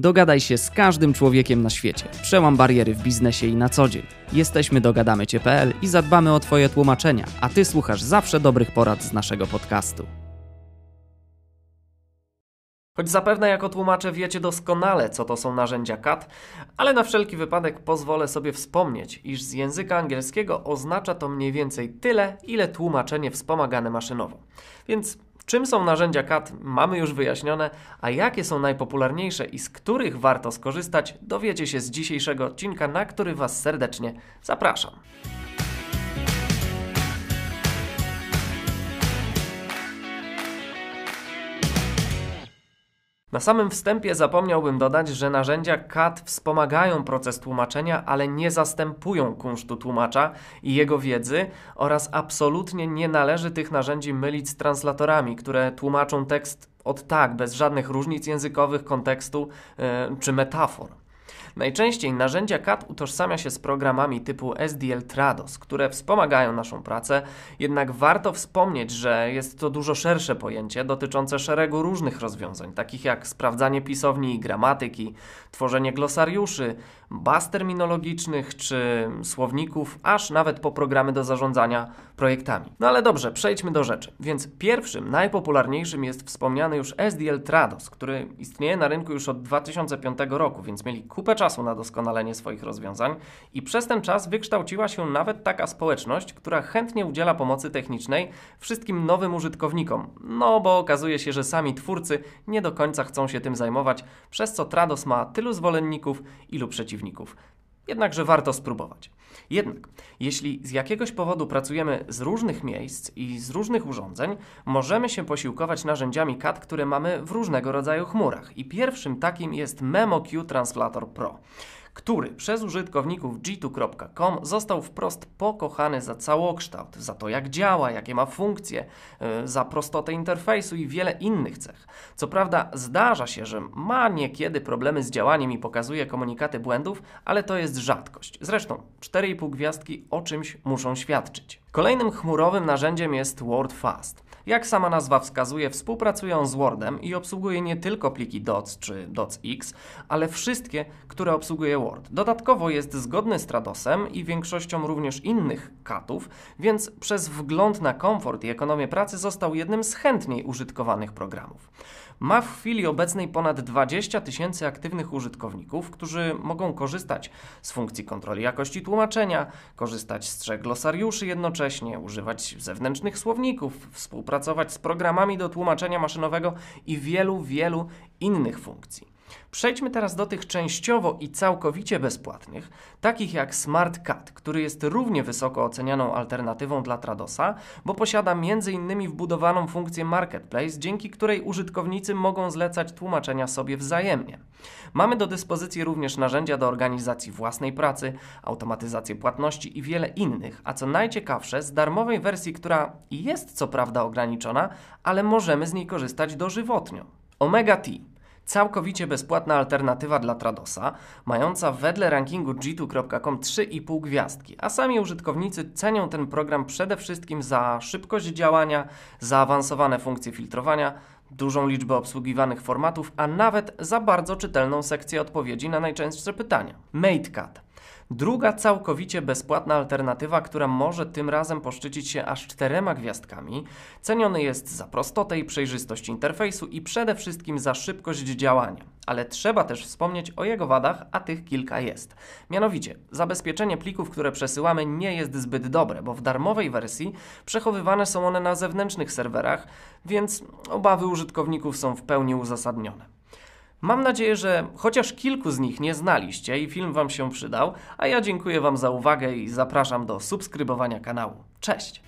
Dogadaj się z każdym człowiekiem na świecie. Przełam bariery w biznesie i na co dzień. Jesteśmy dogadamycie.pl i zadbamy o Twoje tłumaczenia, a Ty słuchasz zawsze dobrych porad z naszego podcastu. Choć zapewne jako tłumacze wiecie doskonale, co to są narzędzia CAT, ale na wszelki wypadek pozwolę sobie wspomnieć, iż z języka angielskiego oznacza to mniej więcej tyle, ile tłumaczenie wspomagane maszynowo. Więc Czym są narzędzia CAD mamy już wyjaśnione, a jakie są najpopularniejsze i z których warto skorzystać, dowiecie się z dzisiejszego odcinka, na który Was serdecznie zapraszam. Na samym wstępie zapomniałbym dodać, że narzędzia CAD wspomagają proces tłumaczenia, ale nie zastępują kunsztu tłumacza i jego wiedzy oraz absolutnie nie należy tych narzędzi mylić z translatorami, które tłumaczą tekst od tak, bez żadnych różnic językowych, kontekstu yy, czy metafor. Najczęściej narzędzia CAD utożsamia się z programami typu SDL Trados, które wspomagają naszą pracę, jednak warto wspomnieć, że jest to dużo szersze pojęcie dotyczące szeregu różnych rozwiązań, takich jak sprawdzanie pisowni i gramatyki, tworzenie glosariuszy, baz terminologicznych czy słowników, aż nawet po programy do zarządzania projektami. No ale dobrze, przejdźmy do rzeczy. Więc pierwszym, najpopularniejszym jest wspomniany już SDL Trados, który istnieje na rynku już od 2005 roku, więc mieli kupę czasu na doskonalenie swoich rozwiązań i przez ten czas wykształciła się nawet taka społeczność, która chętnie udziela pomocy technicznej wszystkim nowym użytkownikom. No bo okazuje się, że sami twórcy nie do końca chcą się tym zajmować, przez co Trados ma tylu zwolenników, ilu przeciwników. Jednakże warto spróbować. Jednak, jeśli z jakiegoś powodu pracujemy z różnych miejsc i z różnych urządzeń, możemy się posiłkować narzędziami CAD, które mamy w różnego rodzaju chmurach. I pierwszym takim jest MemoQ Translator Pro który przez użytkowników g2.com został wprost pokochany za całokształt, za to jak działa, jakie ma funkcje, y, za prostotę interfejsu i wiele innych cech. Co prawda zdarza się, że ma niekiedy problemy z działaniem i pokazuje komunikaty błędów, ale to jest rzadkość. Zresztą 4,5 gwiazdki o czymś muszą świadczyć. Kolejnym chmurowym narzędziem jest WordFast. Jak sama nazwa wskazuje, współpracują z Wordem i obsługuje nie tylko pliki DOC czy DOCX, ale wszystkie, które obsługuje Word. Dodatkowo jest zgodny z Tradosem i większością również innych katów, więc przez wgląd na komfort i ekonomię pracy został jednym z chętniej użytkowanych programów. Ma w chwili obecnej ponad 20 tysięcy aktywnych użytkowników, którzy mogą korzystać z funkcji kontroli jakości tłumaczenia, korzystać z trzech glosariuszy jednocześnie, używać zewnętrznych słowników, współpracować z programami do tłumaczenia maszynowego i wielu, wielu innych funkcji. Przejdźmy teraz do tych częściowo i całkowicie bezpłatnych, takich jak SmartCat, który jest równie wysoko ocenianą alternatywą dla Tradosa, bo posiada m.in. wbudowaną funkcję Marketplace, dzięki której użytkownicy mogą zlecać tłumaczenia sobie wzajemnie. Mamy do dyspozycji również narzędzia do organizacji własnej pracy, automatyzację płatności i wiele innych, a co najciekawsze, z darmowej wersji, która jest co prawda ograniczona, ale możemy z niej korzystać dożywotnio. Omega T całkowicie bezpłatna alternatywa dla Tradosa, mająca wedle rankingu g2.com 3,5 gwiazdki, a sami użytkownicy cenią ten program przede wszystkim za szybkość działania, zaawansowane funkcje filtrowania, dużą liczbę obsługiwanych formatów, a nawet za bardzo czytelną sekcję odpowiedzi na najczęstsze pytania. MateCat Druga całkowicie bezpłatna alternatywa, która może tym razem poszczycić się aż czterema gwiazdkami, ceniony jest za prostotę i przejrzystość interfejsu i przede wszystkim za szybkość działania. Ale trzeba też wspomnieć o jego wadach, a tych kilka jest. Mianowicie, zabezpieczenie plików, które przesyłamy, nie jest zbyt dobre, bo w darmowej wersji przechowywane są one na zewnętrznych serwerach, więc obawy użytkowników są w pełni uzasadnione. Mam nadzieję, że chociaż kilku z nich nie znaliście i film Wam się przydał, a ja dziękuję Wam za uwagę i zapraszam do subskrybowania kanału. Cześć!